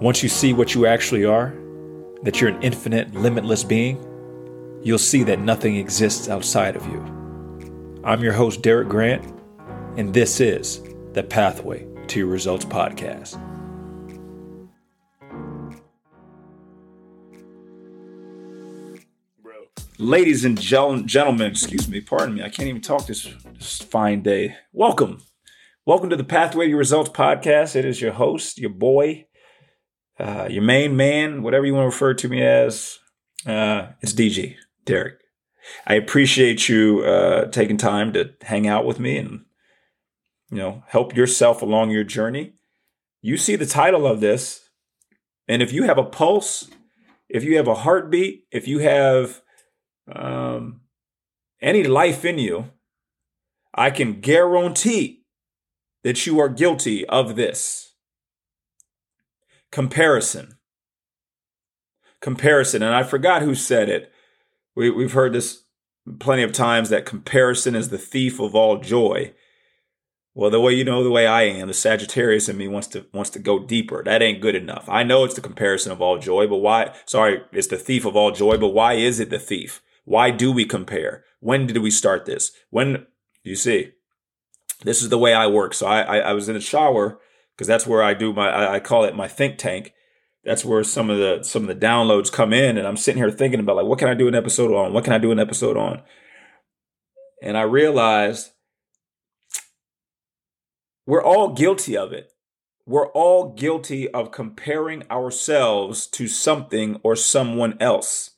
Once you see what you actually are, that you're an infinite, limitless being, you'll see that nothing exists outside of you. I'm your host, Derek Grant, and this is the Pathway to Your Results podcast. Ladies and gel- gentlemen, excuse me, pardon me, I can't even talk this, this fine day. Welcome. Welcome to the Pathway to Your Results podcast. It is your host, your boy, uh, your main man, whatever you want to refer to me as. Uh, it's DG, Derek. I appreciate you uh, taking time to hang out with me and you know help yourself along your journey. You see the title of this, and if you have a pulse, if you have a heartbeat, if you have um, any life in you, I can guarantee that you are guilty of this comparison. Comparison. And I forgot who said it. We, we've heard this plenty of times that comparison is the thief of all joy. Well, the way you know the way I am, the Sagittarius in me wants to wants to go deeper. That ain't good enough. I know it's the comparison of all joy, but why? Sorry, it's the thief of all joy, but why is it the thief? Why do we compare? When did we start this? When you see? This is the way I work. So I I, I was in a shower because that's where I do my I, call it my think tank. That's where some of the some of the downloads come in, and I'm sitting here thinking about like what can I do an episode on? What can I do an episode on? And I realized we're all guilty of it. We're all guilty of comparing ourselves to something or someone else.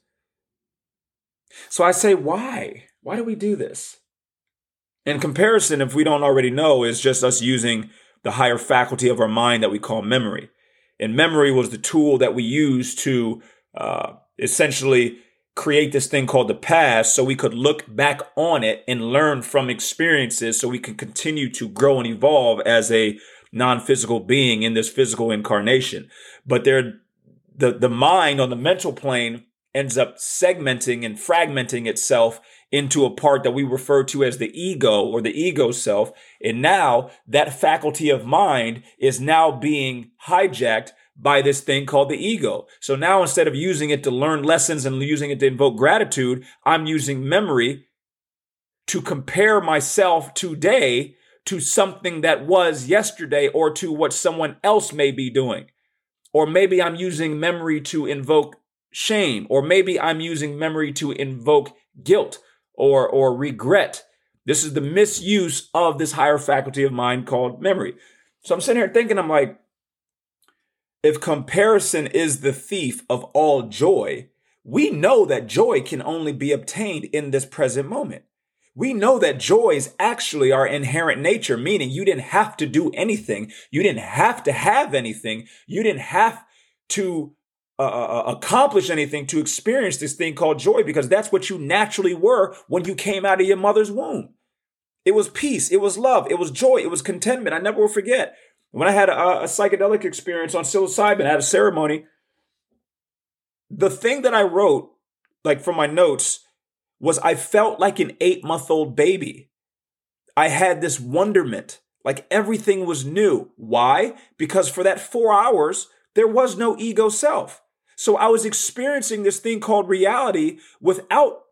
So I say, why? Why do we do this? In comparison, if we don't already know, is just us using the higher faculty of our mind that we call memory. And memory was the tool that we used to uh, essentially create this thing called the past so we could look back on it and learn from experiences so we can continue to grow and evolve as a non-physical being in this physical incarnation but there the the mind on the mental plane ends up segmenting and fragmenting itself into a part that we refer to as the ego or the ego self. And now that faculty of mind is now being hijacked by this thing called the ego. So now instead of using it to learn lessons and using it to invoke gratitude, I'm using memory to compare myself today to something that was yesterday or to what someone else may be doing. Or maybe I'm using memory to invoke shame, or maybe I'm using memory to invoke guilt or, or regret. This is the misuse of this higher faculty of mind called memory. So I'm sitting here thinking, I'm like, if comparison is the thief of all joy, we know that joy can only be obtained in this present moment. We know that joy is actually our inherent nature, meaning you didn't have to do anything. You didn't have to have anything. You didn't have to uh, uh, uh, accomplish anything to experience this thing called joy because that's what you naturally were when you came out of your mother's womb. It was peace, it was love, it was joy, it was contentment. I never will forget when I had a, a psychedelic experience on psilocybin, at a ceremony. The thing that I wrote, like from my notes, was I felt like an eight month old baby. I had this wonderment, like everything was new. Why? Because for that four hours, there was no ego self. So I was experiencing this thing called reality without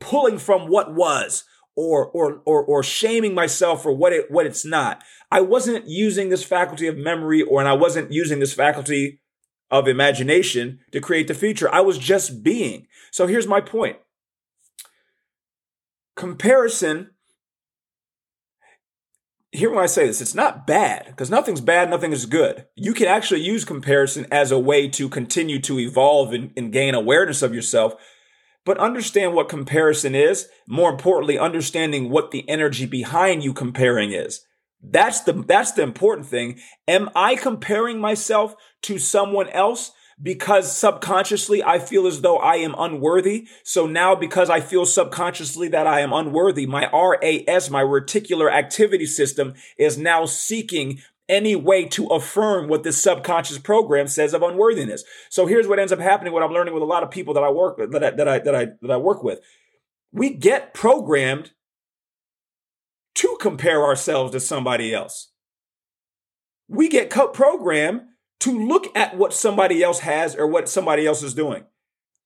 pulling from what was or or or or shaming myself for what it what it's not. I wasn't using this faculty of memory or and I wasn't using this faculty of imagination to create the future. I was just being. So here's my point. Comparison hear when I say this, it's not bad because nothing's bad, nothing is good. You can actually use comparison as a way to continue to evolve and, and, gain awareness of yourself. But understand what comparison is. More importantly, understanding what the energy behind you comparing is. That's the, that's the important thing. Am I comparing myself to someone else? Because subconsciously I feel as though I am unworthy. So now because I feel subconsciously that I am unworthy, my RAS, my reticular activity system is now seeking any way to affirm what this subconscious program says of unworthiness. So here's what ends up happening, what I'm learning with a lot of people that I work with, that I, that I, that I, that I work with. We get programmed to compare ourselves to somebody else. We get programmed to look at what somebody else has or what somebody else is doing.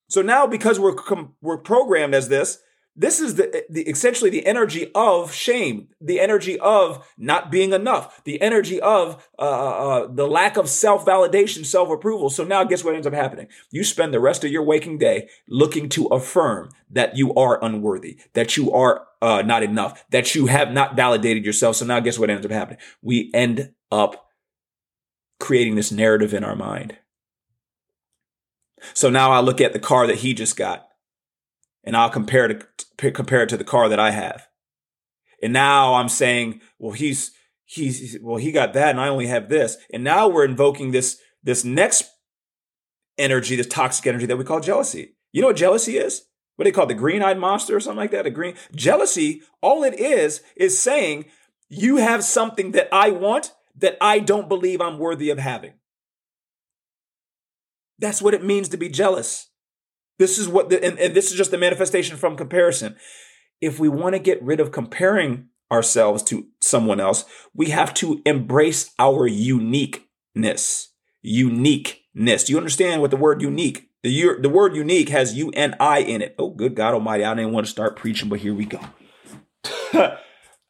So now, because we're com- we're programmed as this, this is the, the essentially the energy of shame, the energy of not being enough, the energy of uh, uh, uh the lack of self validation, self approval. So now, guess what ends up happening? You spend the rest of your waking day looking to affirm that you are unworthy, that you are uh, not enough, that you have not validated yourself. So now, guess what ends up happening? We end up creating this narrative in our mind. So now I look at the car that he just got and I'll compare it to, compare it to the car that I have. And now I'm saying, well, he's he's well, he got that, and I only have this. And now we're invoking this this next energy, this toxic energy that we call jealousy. You know what jealousy is? What they call the green-eyed monster or something like that. A green jealousy. All it is is saying you have something that I want that I don't believe I'm worthy of having. That's what it means to be jealous. This is what, the, and, and this is just a manifestation from comparison. If we want to get rid of comparing ourselves to someone else, we have to embrace our uniqueness. Uniqueness. Do you understand what the word unique? The, the word unique has U N I in it. Oh, good God Almighty. I didn't want to start preaching, but here we go.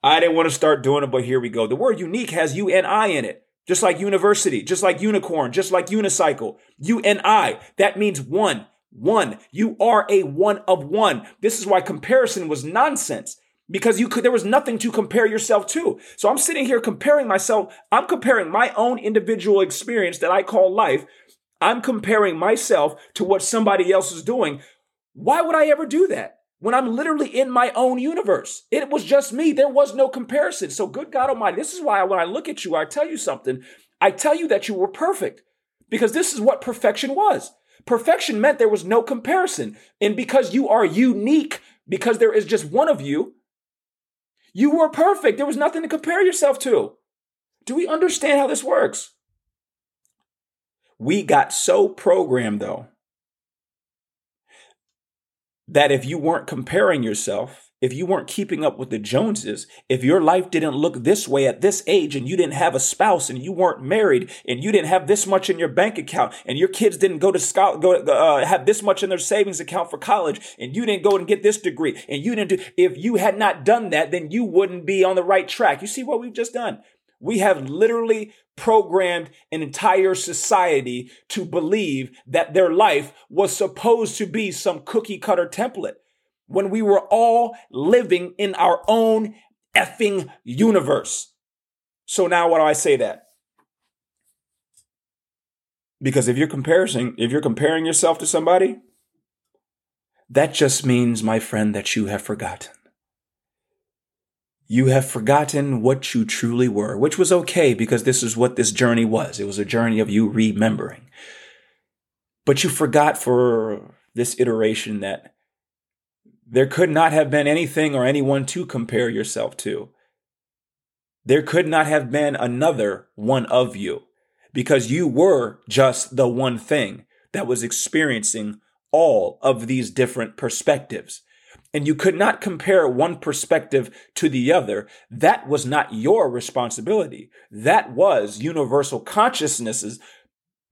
I didn't want to start doing it, but here we go. The word unique has U N I in it. Just like university, just like unicorn, just like unicycle. U N I. That means one one. You are a one of one. This is why comparison was nonsense because you could there was nothing to compare yourself to. So I'm sitting here comparing myself, I'm comparing my own individual experience that I call life. I'm comparing myself to what somebody else is doing. Why would I ever do that? When I'm literally in my own universe. It was just me. There was no comparison. So good God Almighty, this is why when I look at you, I tell you something. I tell you that you were perfect because this is what perfection was. Perfection meant there was no comparison. And because you are unique, because there is just one of you, you were perfect. There was nothing to compare yourself to. Do we understand how this works? We got so programmed, though, that if you weren't comparing yourself, if you weren't keeping up with the Joneses, if your life didn't look this way at this age and you didn't have a spouse and you weren't married and you didn't have this much in your bank account and your kids didn't go to school, go uh, have this much in their savings account for college and you didn't go and get this degree and you didn't do, if you had not done that, then you wouldn't be on the right track. You see what we've just done? We have literally programmed an entire society to believe that their life was supposed to be some cookie cutter template when we were all living in our own effing universe. So now what do I say that? Because if you're comparing, if you're comparing yourself to somebody, that just means, my friend, that you have forgotten. You have forgotten what you truly were, which was okay because this is what this journey was. It was a journey of you remembering. But you forgot for this iteration that there could not have been anything or anyone to compare yourself to. There could not have been another one of you because you were just the one thing that was experiencing all of these different perspectives. And you could not compare one perspective to the other. That was not your responsibility. That was universal consciousness's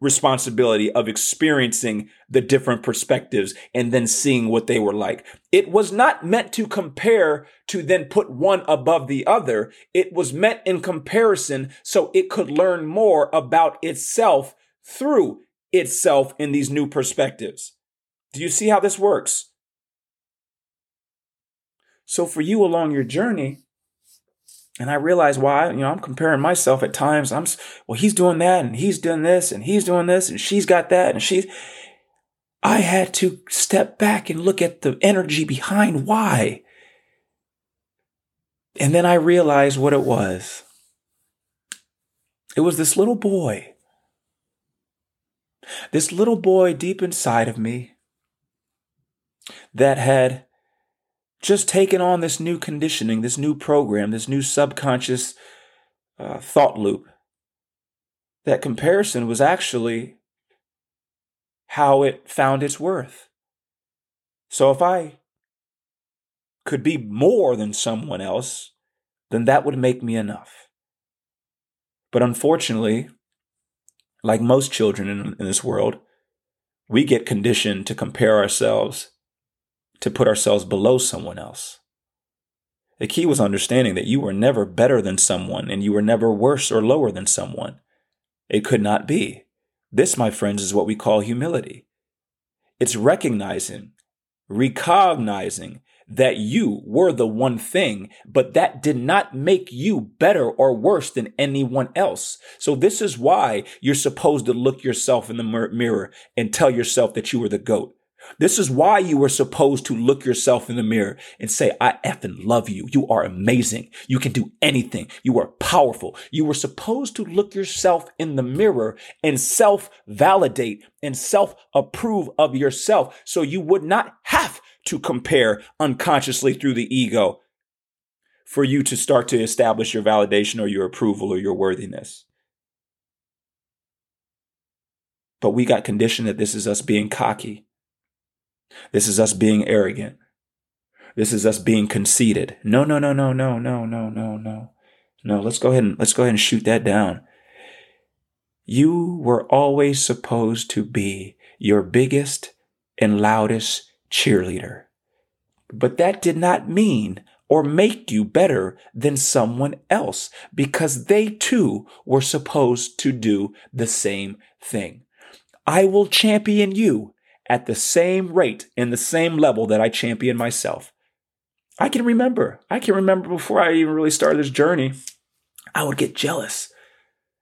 responsibility of experiencing the different perspectives and then seeing what they were like. It was not meant to compare to then put one above the other. It was meant in comparison so it could learn more about itself through itself in these new perspectives. Do you see how this works? So for you along your journey, and I realized why, you know, I'm comparing myself at times. I'm, well, he's doing that and he's doing this and he's doing this and she's got that and she's, I had to step back and look at the energy behind why. And then I realized what it was. It was this little boy. This little boy deep inside of me that had just taking on this new conditioning, this new program, this new subconscious uh, thought loop. That comparison was actually how it found its worth. So if I could be more than someone else, then that would make me enough. But unfortunately, like most children in, in this world, we get conditioned to compare ourselves, to put ourselves below someone else. The key was understanding that you were never better than someone and you were never worse or lower than someone. It could not be. This, my friends, is what we call humility. It's recognizing, recognizing that you were the one thing, but that did not make you better or worse than anyone else. So this is why you're supposed to look yourself in the mirror and tell yourself that you were the goat. This is why you were supposed to look yourself in the mirror and say, I effing love you. You are amazing. You can do anything. You are powerful. You were supposed to look yourself in the mirror and self validate and self approve of yourself so you would not have to compare unconsciously through the ego for you to start to establish your validation or your approval or your worthiness. But we got conditioned that this is us being cocky. This is us being arrogant. This is us being conceited. No, no, no, no, no, no, no, no, no. No, let's go ahead and let's go ahead and shoot that down. You were always supposed to be your biggest and loudest cheerleader. But that did not mean or make you better than someone else because they too were supposed to do the same thing. I will champion you at the same rate and the same level that I champion myself. I can remember, I can remember before I even really started this journey, I would get jealous.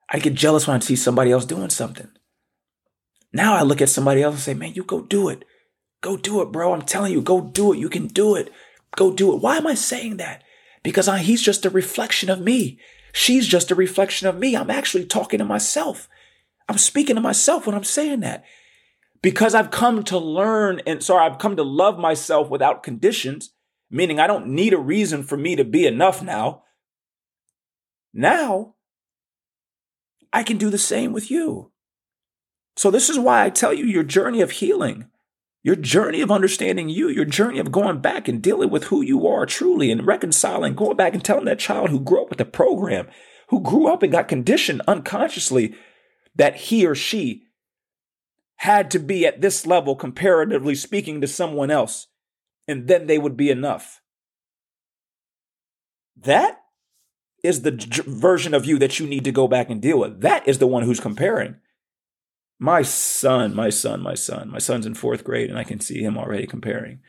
I get jealous when I see somebody else doing something. Now I look at somebody else and say, man, you go do it. Go do it, bro. I'm telling you, go do it. You can do it. Go do it. Why am I saying that? Because I, he's just a reflection of me. She's just a reflection of me. I'm actually talking to myself. I'm speaking to myself when I'm saying that. Because I've come to learn and sorry, I've come to love myself without conditions, meaning I don't need a reason for me to be enough now. Now, I can do the same with you. So, this is why I tell you your journey of healing your journey of understanding you, your journey of going back and dealing with who you are truly and reconciling, going back and telling that child who grew up with the program, who grew up and got conditioned unconsciously that he or she had to be at this level, comparatively speaking, to someone else, and then they would be enough. That is the j- version of you that you need to go back and deal with. That is the one who's comparing. My son, my son, my son, my son's in fourth grade, and I can see him already comparing.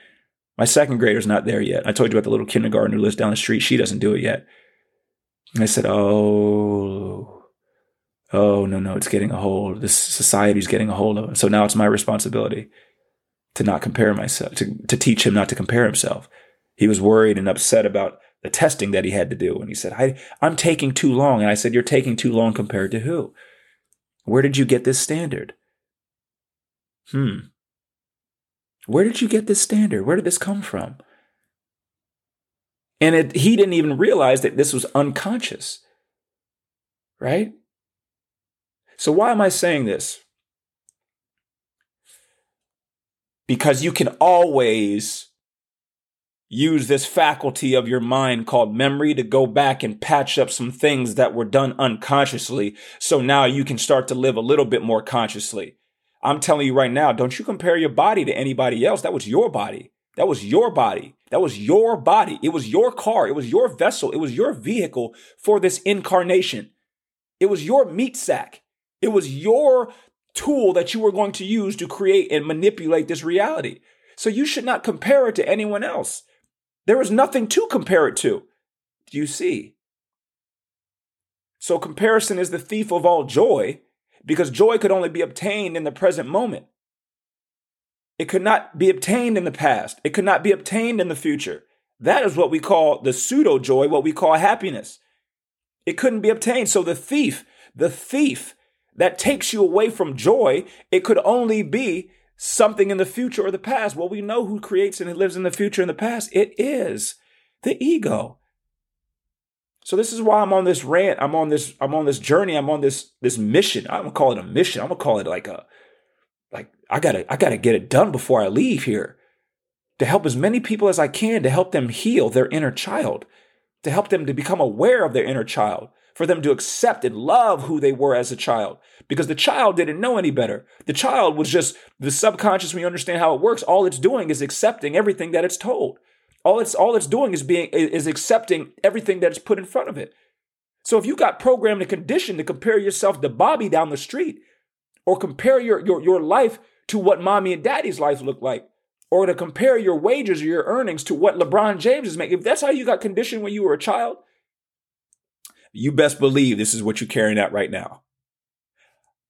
My second grader's not there yet. I told you about the little kindergartner who lives down the street. She doesn't do it yet. And I said, Oh, oh, no, no, it's getting a hold. This society's getting a hold of him. So now it's my responsibility to not compare myself, to, to teach him not to compare himself. He was worried and upset about the testing that he had to do. And he said, I, I'm taking too long. And I said, You're taking too long compared to who? Where did you get this standard? Hmm. Where did you get this standard? Where did this come from? And it, he didn't even realize that this was unconscious. Right? So, why am I saying this? Because you can always use this faculty of your mind called memory to go back and patch up some things that were done unconsciously. So now you can start to live a little bit more consciously. I'm telling you right now, don't you compare your body to anybody else. That was your body. That was your body. That was your body. It was your car. It was your vessel. It was your vehicle for this incarnation. It was your meat sack. It was your tool that you were going to use to create and manipulate this reality. So you should not compare it to anyone else. There is nothing to compare it to. Do you see? So comparison is the thief of all joy because joy could only be obtained in the present moment. It could not be obtained in the past. It could not be obtained in the future. That is what we call the pseudo joy, what we call happiness. It couldn't be obtained. So the thief, the thief that takes you away from joy, it could only be something in the future or the past. Well, we know who creates and lives in the future and the past. It is the ego. So this is why I'm on this rant. I'm on this. I'm on this journey. I'm on this this mission. I'm gonna call it a mission. I'm gonna call it like a like I gotta I gotta get it done before I leave here to help as many people as I can to help them heal their inner child, to help them to become aware of their inner child, for them to accept and love who they were as a child because the child didn't know any better. The child was just the subconscious, when you understand how it works, all it's doing is accepting everything that it's told. All it's all it's doing is being is accepting everything that's put in front of it. So if you got programmed and conditioned to compare yourself to Bobby down the street, or compare your, your, your life to what mommy and daddy's life looked like, or to compare your wages or your earnings to what LeBron James is making, if that's how you got conditioned when you were a child, you best believe this is what you're carrying out right now.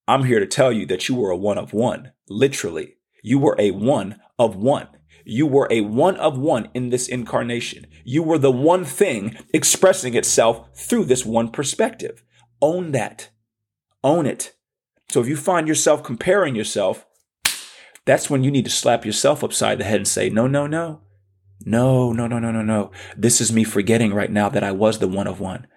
I'm here to tell you that you were a one of one, literally. You were a one of one. You were a one of one in this incarnation. You were the one thing expressing itself through this one perspective. Own that. Own it. So if you find yourself comparing yourself, that's when you need to slap yourself upside the head and say, no, no, no. No, no, no, no, no, no. This is me forgetting right now that I was the one of one.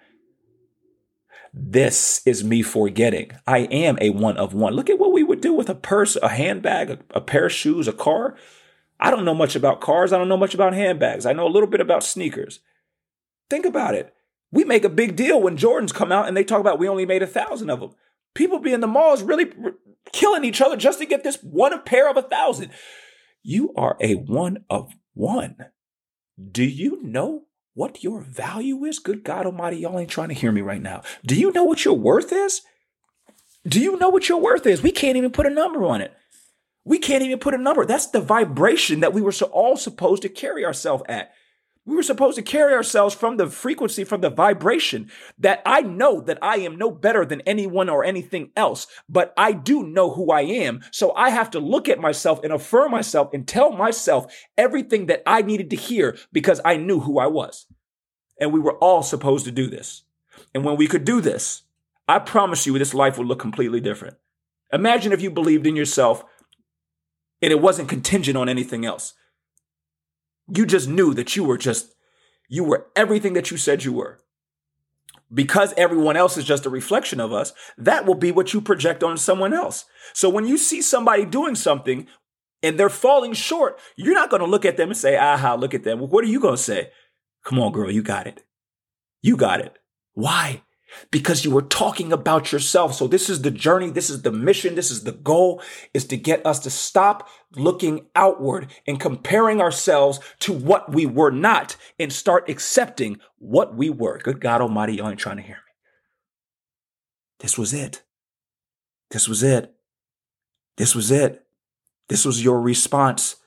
This is me forgetting. I am a one of one. Look at what we would do with a purse, a handbag, a, a pair of shoes, a car. I don't know much about cars. I don't know much about handbags. I know a little bit about sneakers. Think about it. We make a big deal when Jordans come out and they talk about we only made a thousand of them. People be in the malls really killing each other just to get this one pair of a thousand. You are a one of one. Do you know what your value is? Good God Almighty, y'all ain't trying to hear me right now. Do you know what your worth is? Do you know what your worth is? We can't even put a number on it. We can't even put a number. That's the vibration that we were so all supposed to carry ourselves at. We were supposed to carry ourselves from the frequency, from the vibration that I know that I am no better than anyone or anything else, but I do know who I am. So I have to look at myself and affirm myself and tell myself everything that I needed to hear because I knew who I was. And we were all supposed to do this. And when we could do this, I promise you this life would look completely different. Imagine if you believed in yourself and it wasn't contingent on anything else. You just knew that you were just, you were everything that you said you were. Because everyone else is just a reflection of us, that will be what you project on someone else. So when you see somebody doing something and they're falling short, you're not going to look at them and say, aha, look at them. What are you going to say? Come on, girl, you got it. You got it. Why? Because you were talking about yourself. So this is the journey. This is the mission. This is the goal is to get us to stop looking outward and comparing ourselves to what we were not and start accepting what we were. Good God Almighty, y'all ain't trying to hear me. This was it. This was it. This was it. This was your response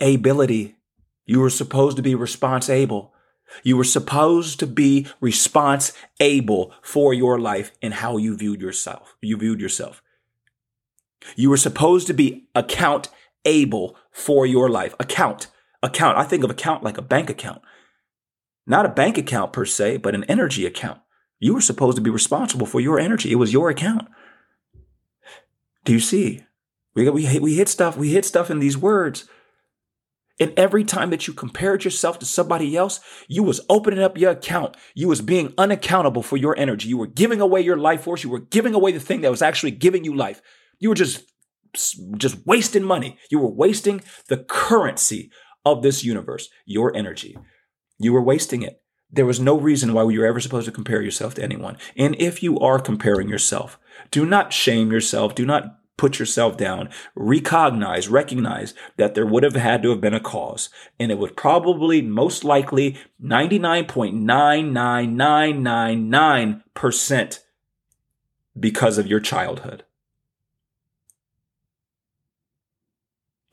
ability. You were supposed to be response able. You were supposed to be response able for your life and how you viewed yourself. You viewed yourself. You were supposed to be account able for your life. Account, account. I think of account like a bank account, not a bank account per se, but an energy account. You were supposed to be responsible for your energy. It was your account. Do you see? We, we, we hit stuff. We hit stuff in these words and every time that you compared yourself to somebody else, you was opening up your account. You was being unaccountable for your energy. You were giving away your life force. You were giving away the thing that was actually giving you life. You were just, just wasting money. You were wasting the currency of this universe, your energy. You were wasting it. There was no reason why you were ever supposed to compare yourself to anyone. And if you are comparing yourself, do not shame yourself. Do not put yourself down, recognize, recognize that there would have had to have been a cause. And it would probably, most likely, 99.99999% because of your childhood.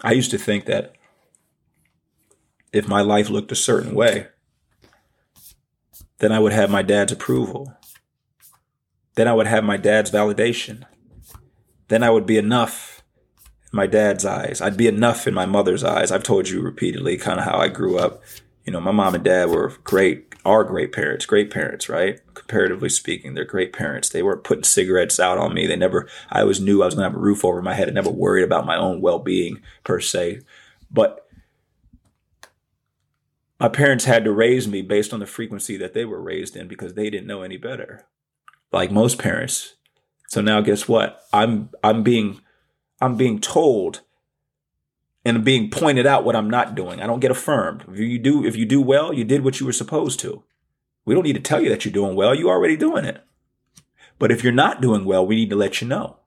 I used to think that if my life looked a certain way, then I would have my dad's approval. Then I would have my dad's validation then I would be enough in my dad's eyes. I'd be enough in my mother's eyes. I've told you repeatedly kind of how I grew up. You know, my mom and dad were great, are great parents, great parents, right? Comparatively speaking, they're great parents. They weren't putting cigarettes out on me. They never, I always knew I was going to have a roof over my head. I never worried about my own well being per se. But my parents had to raise me based on the frequency that they were raised in because they didn't know any better. Like most parents, so now guess what? I'm I'm being I'm being told and being pointed out what I'm not doing. I don't get affirmed. If you do if you do well, you did what you were supposed to. We don't need to tell you that you're doing well. You're already doing it. But if you're not doing well, we need to let you know.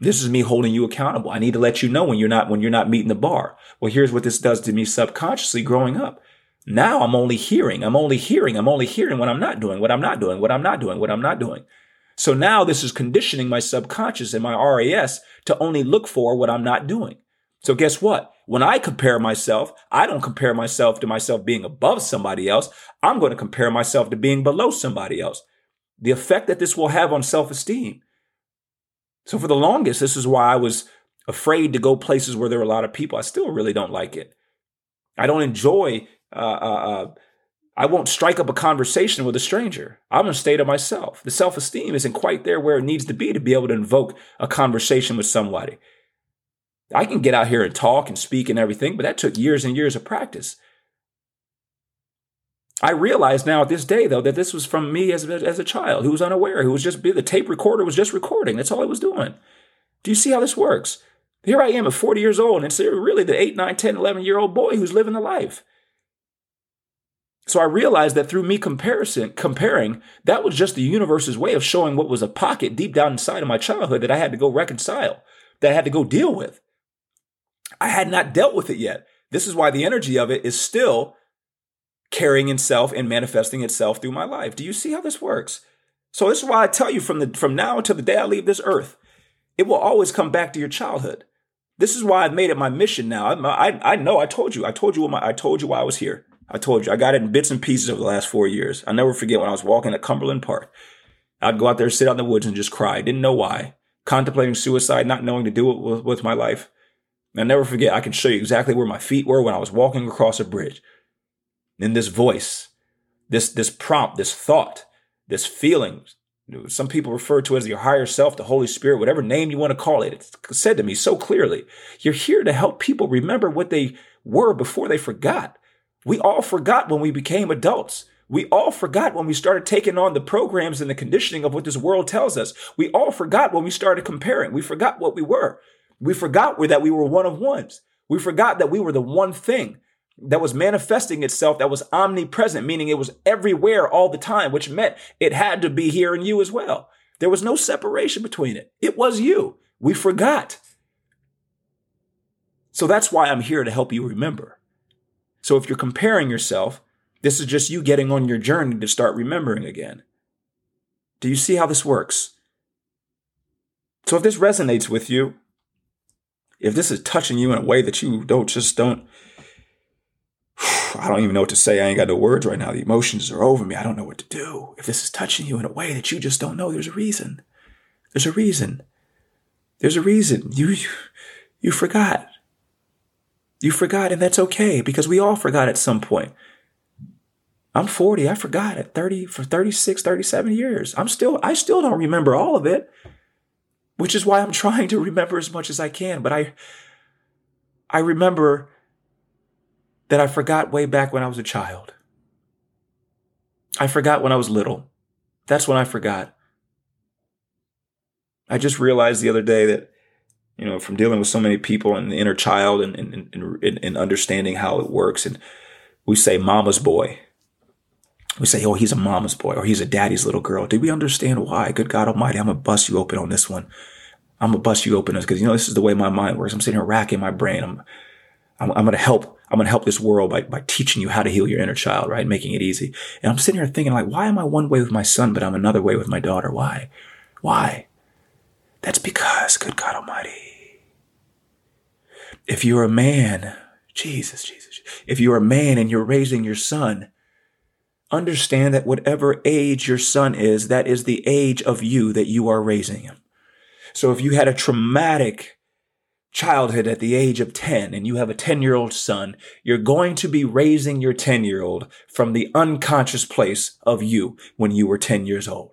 This is me holding you accountable. I need to let you know when you're not when you're not meeting the bar. Well, here's what this does to me subconsciously growing up. Now I'm only hearing, I'm only hearing, I'm only hearing what I'm not doing, what I'm not doing, what I'm not doing, what I'm not doing. So now this is conditioning my subconscious and my RAS to only look for what I'm not doing. So guess what? When I compare myself, I don't compare myself to myself being above somebody else. I'm going to compare myself to being below somebody else. The effect that this will have on self esteem. So for the longest, this is why I was afraid to go places where there were a lot of people. I still really don't like it. I don't enjoy uh, uh, uh, I won't strike up a conversation with a stranger. I'm in a state of myself. The self esteem isn't quite there where it needs to be to be able to invoke a conversation with somebody. I can get out here and talk and speak and everything, but that took years and years of practice. I realize now at this day, though, that this was from me as, as a child who was unaware, who was just, the tape recorder was just recording. That's all it was doing. Do you see how this works? Here I am at 40 years old, and it's really the 8, 9, 10, 11 year old boy who's living the life. So I realized that through me comparison, comparing, that was just the universe's way of showing what was a pocket deep down inside of my childhood that I had to go reconcile, that I had to go deal with. I had not dealt with it yet. This is why the energy of it is still carrying itself and manifesting itself through my life. Do you see how this works? So this is why I tell you from the from now until the day I leave this earth, it will always come back to your childhood. This is why I've made it my mission now. I, I, I know I told you. I told you my, I told you why I was here. I told you, I got it in bits and pieces over the last four years. I'll never forget when I was walking at Cumberland Park. I'd go out there, sit out in the woods, and just cry. Didn't know why. Contemplating suicide, not knowing to do it with, with my life. I'll never forget, I can show you exactly where my feet were when I was walking across a bridge. And this voice, this, this prompt, this thought, this feeling, some people refer to as your higher self, the Holy Spirit, whatever name you want to call it. It said to me so clearly, you're here to help people remember what they were before they forgot. We all forgot when we became adults. We all forgot when we started taking on the programs and the conditioning of what this world tells us. We all forgot when we started comparing. We forgot what we were. We forgot that we were one of ones. We forgot that we were the one thing that was manifesting itself that was omnipresent, meaning it was everywhere all the time, which meant it had to be here in you as well. There was no separation between it. It was you. We forgot. So that's why I'm here to help you remember. So if you're comparing yourself, this is just you getting on your journey to start remembering again. Do you see how this works? So if this resonates with you, if this is touching you in a way that you don't just don't, I don't even know what to say. I ain't got no words right now. The emotions are over me. I don't know what to do. If this is touching you in a way that you just don't know, there's a reason. There's a reason. There's a reason. You, you forgot. You forgot, and that's okay because we all forgot at some point. I'm 40. I forgot at 30 for 36, 37 years. I'm still, I still don't remember all of it, which is why I'm trying to remember as much as I can. But I, I remember that I forgot way back when I was a child. I forgot when I was little. That's when I forgot. I just realized the other day that you know, from dealing with so many people and the inner child and, and, and, and understanding how it works. And we say mama's boy. We say, oh, he's a mama's boy or he's a daddy's little girl. Did we understand why? Good God Almighty, I'm going to bust you open on this one. I'm going to bust you open because, you know, this is the way my mind works. I'm sitting here racking my brain. I'm, I'm, I'm going to help. I'm going to help this world by, by teaching you how to heal your inner child, right? Making it easy. And I'm sitting here thinking like, why am I one way with my son, but I'm another way with my daughter? Why? Why? That's because, good God Almighty, if you're a man, Jesus, Jesus, if you're a man and you're raising your son, understand that whatever age your son is, that is the age of you that you are raising him. So if you had a traumatic childhood at the age of 10 and you have a 10 year old son, you're going to be raising your 10 year old from the unconscious place of you when you were 10 years old.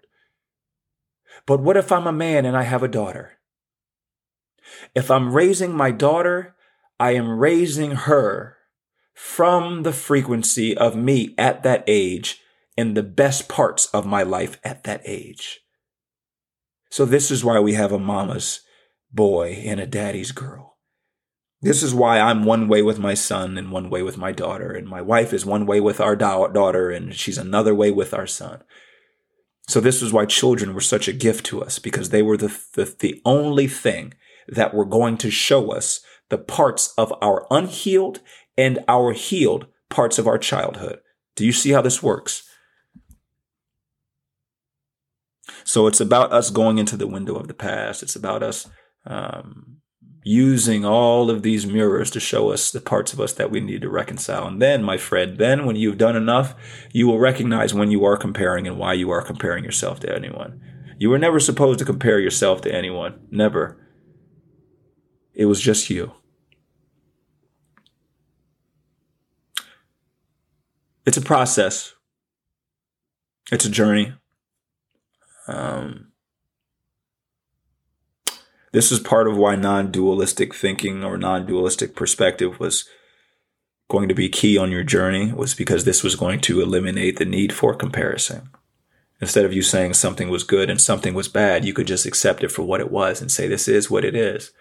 But what if I'm a man and I have a daughter? If I'm raising my daughter, I am raising her from the frequency of me at that age in the best parts of my life at that age. So this is why we have a mama's boy and a daddy's girl. This is why I'm one way with my son and one way with my daughter, and my wife is one way with our daughter, and she's another way with our son. So this is why children were such a gift to us because they were the, the, the only thing that were going to show us the parts of our unhealed and our healed parts of our childhood. Do you see how this works? So it's about us going into the window of the past. It's about us um, using all of these mirrors to show us the parts of us that we need to reconcile. And then, my friend, then when you've done enough, you will recognize when you are comparing and why you are comparing yourself to anyone. You were never supposed to compare yourself to anyone. Never. It was just you. It's a process. It's a journey. Um, this is part of why non dualistic thinking or non dualistic perspective was going to be key on your journey, was because this was going to eliminate the need for comparison. Instead of you saying something was good and something was bad, you could just accept it for what it was and say, this is what it is.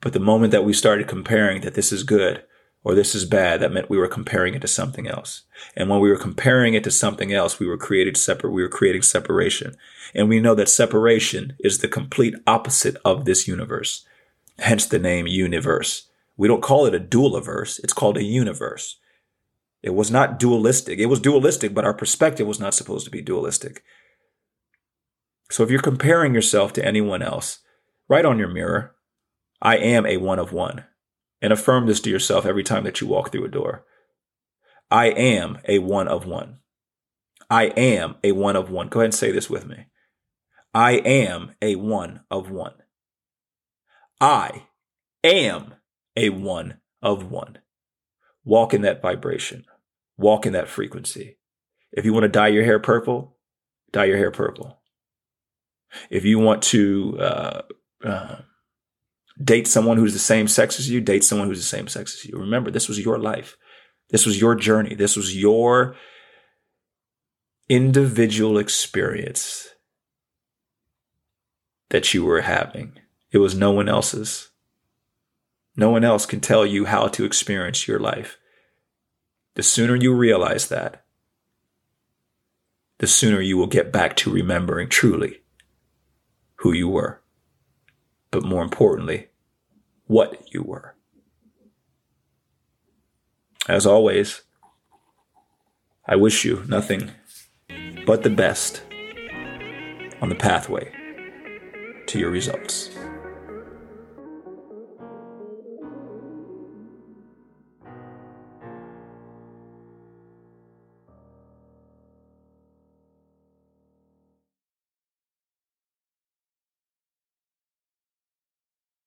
But the moment that we started comparing that this is good or this is bad, that meant we were comparing it to something else. And when we were comparing it to something else, we were creating separate, we were creating separation. And we know that separation is the complete opposite of this universe. Hence the name universe. We don't call it a dualiverse. It's called a universe. It was not dualistic. It was dualistic, but our perspective was not supposed to be dualistic. So if you're comparing yourself to anyone else, write on your mirror, I am a one of one. And affirm this to yourself every time that you walk through a door. I am a one of one. I am a one of one. Go ahead and say this with me. I am a one of one. I am a one of one. Walk in that vibration. Walk in that frequency. If you want to dye your hair purple, dye your hair purple. If you want to uh, uh, date someone who's the same sex as you, date someone who's the same sex as you. Remember, this was your life. This was your journey. This was your individual experience that you were having. It was no one else's. No one else can tell you how to experience your life. The sooner you realize that, the sooner you will get back to remembering truly who you were but more importantly, what you were. As always, I wish you nothing but the best on the pathway to your results.